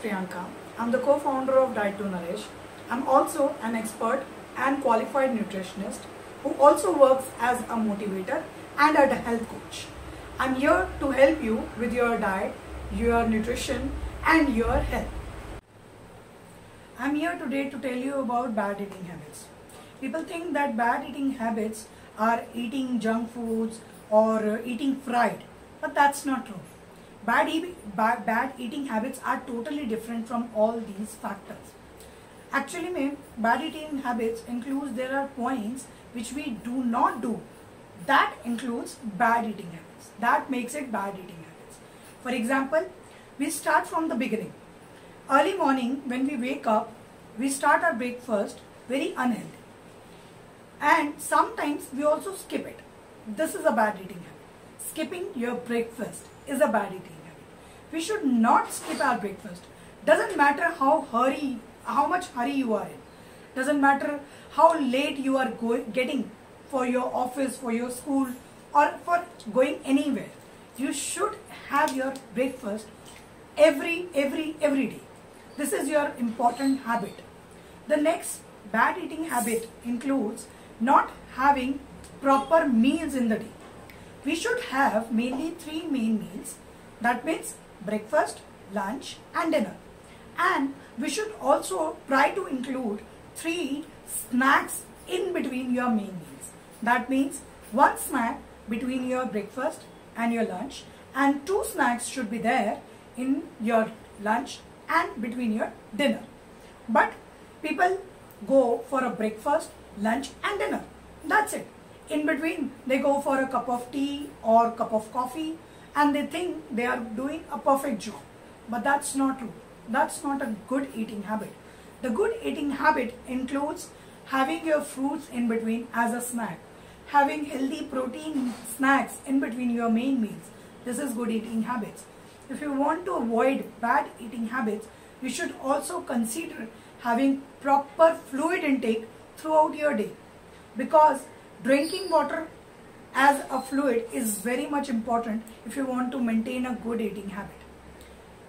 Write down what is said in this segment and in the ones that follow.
Priyanka. I'm the co-founder of Diet to Nourish. I'm also an expert and qualified nutritionist who also works as a motivator and a health coach. I'm here to help you with your diet, your nutrition and your health. I'm here today to tell you about bad eating habits. People think that bad eating habits are eating junk foods or eating fried, but that's not true. Bad, e- bad, eating habits are totally different from all these factors. Actually, ma'am, bad eating habits includes there are points which we do not do. That includes bad eating habits. That makes it bad eating habits. For example, we start from the beginning. Early morning, when we wake up, we start our breakfast very unhealthy. And sometimes we also skip it. This is a bad eating habit. Skipping your breakfast is a bad eating habit. We should not skip our breakfast. Doesn't matter how hurry, how much hurry you are in. Doesn't matter how late you are going, getting for your office, for your school, or for going anywhere. You should have your breakfast every, every, every day. This is your important habit. The next bad eating habit includes not having proper meals in the day. We should have mainly three main meals. That means breakfast, lunch, and dinner. And we should also try to include three snacks in between your main meals. That means one snack between your breakfast and your lunch, and two snacks should be there in your lunch and between your dinner. But people go for a breakfast, lunch, and dinner. That's it. In between, they go for a cup of tea or cup of coffee, and they think they are doing a perfect job. But that's not true. That's not a good eating habit. The good eating habit includes having your fruits in between as a snack, having healthy protein snacks in between your main meals. This is good eating habits. If you want to avoid bad eating habits, you should also consider having proper fluid intake throughout your day because drinking water as a fluid is very much important if you want to maintain a good eating habit.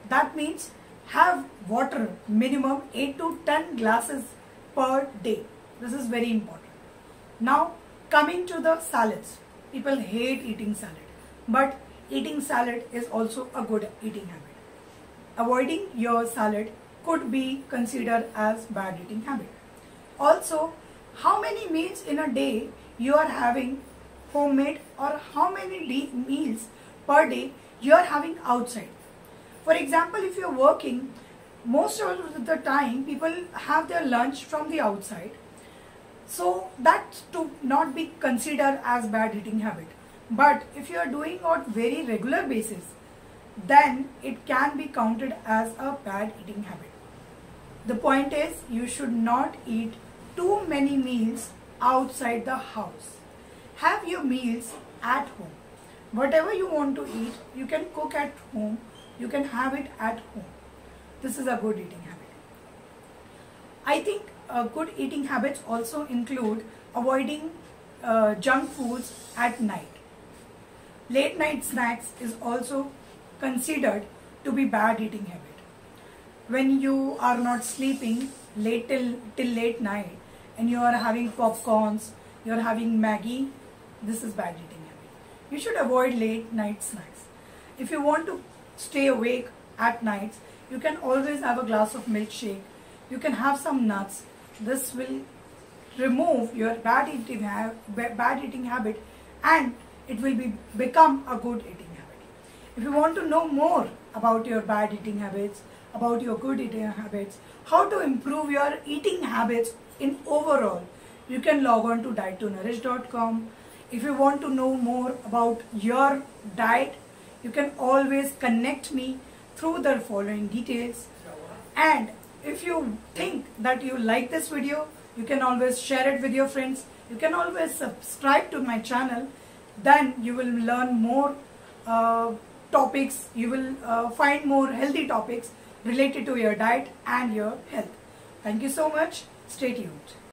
That means have water minimum 8 to 10 glasses per day. This is very important. Now coming to the salads. People hate eating salad, but eating salad is also a good eating habit. Avoiding your salad could be considered as bad eating habit. Also, how many meals in a day you are having homemade or how many meals per day you are having outside. For example, if you're working, most of the time people have their lunch from the outside. So that to not be considered as bad eating habit. But if you are doing on very regular basis, then it can be counted as a bad eating habit. The point is you should not eat too many meals outside the house. Have your meals at home. Whatever you want to eat, you can cook at home. You can have it at home. This is a good eating habit. I think uh, good eating habits also include avoiding uh, junk foods at night. Late night snacks is also considered to be bad eating habit. When you are not sleeping late till, till late night and you are having popcorns, you are having Maggi, this is bad eating habit. You should avoid late night snacks. If you want to stay awake at nights, you can always have a glass of milkshake. You can have some nuts. This will remove your bad eating bad eating habit and it will be become a good eating habit. If you want to know more about your bad eating habits, about your good eating habits, how to improve your eating habits in overall, you can log on to diet2nourish.com. If you want to know more about your diet, you can always connect me through the following details. And if you think that you like this video, you can always share it with your friends. You can always subscribe to my channel. Then you will learn more uh, topics. You will uh, find more healthy topics related to your diet and your health. Thank you so much. Stay tuned.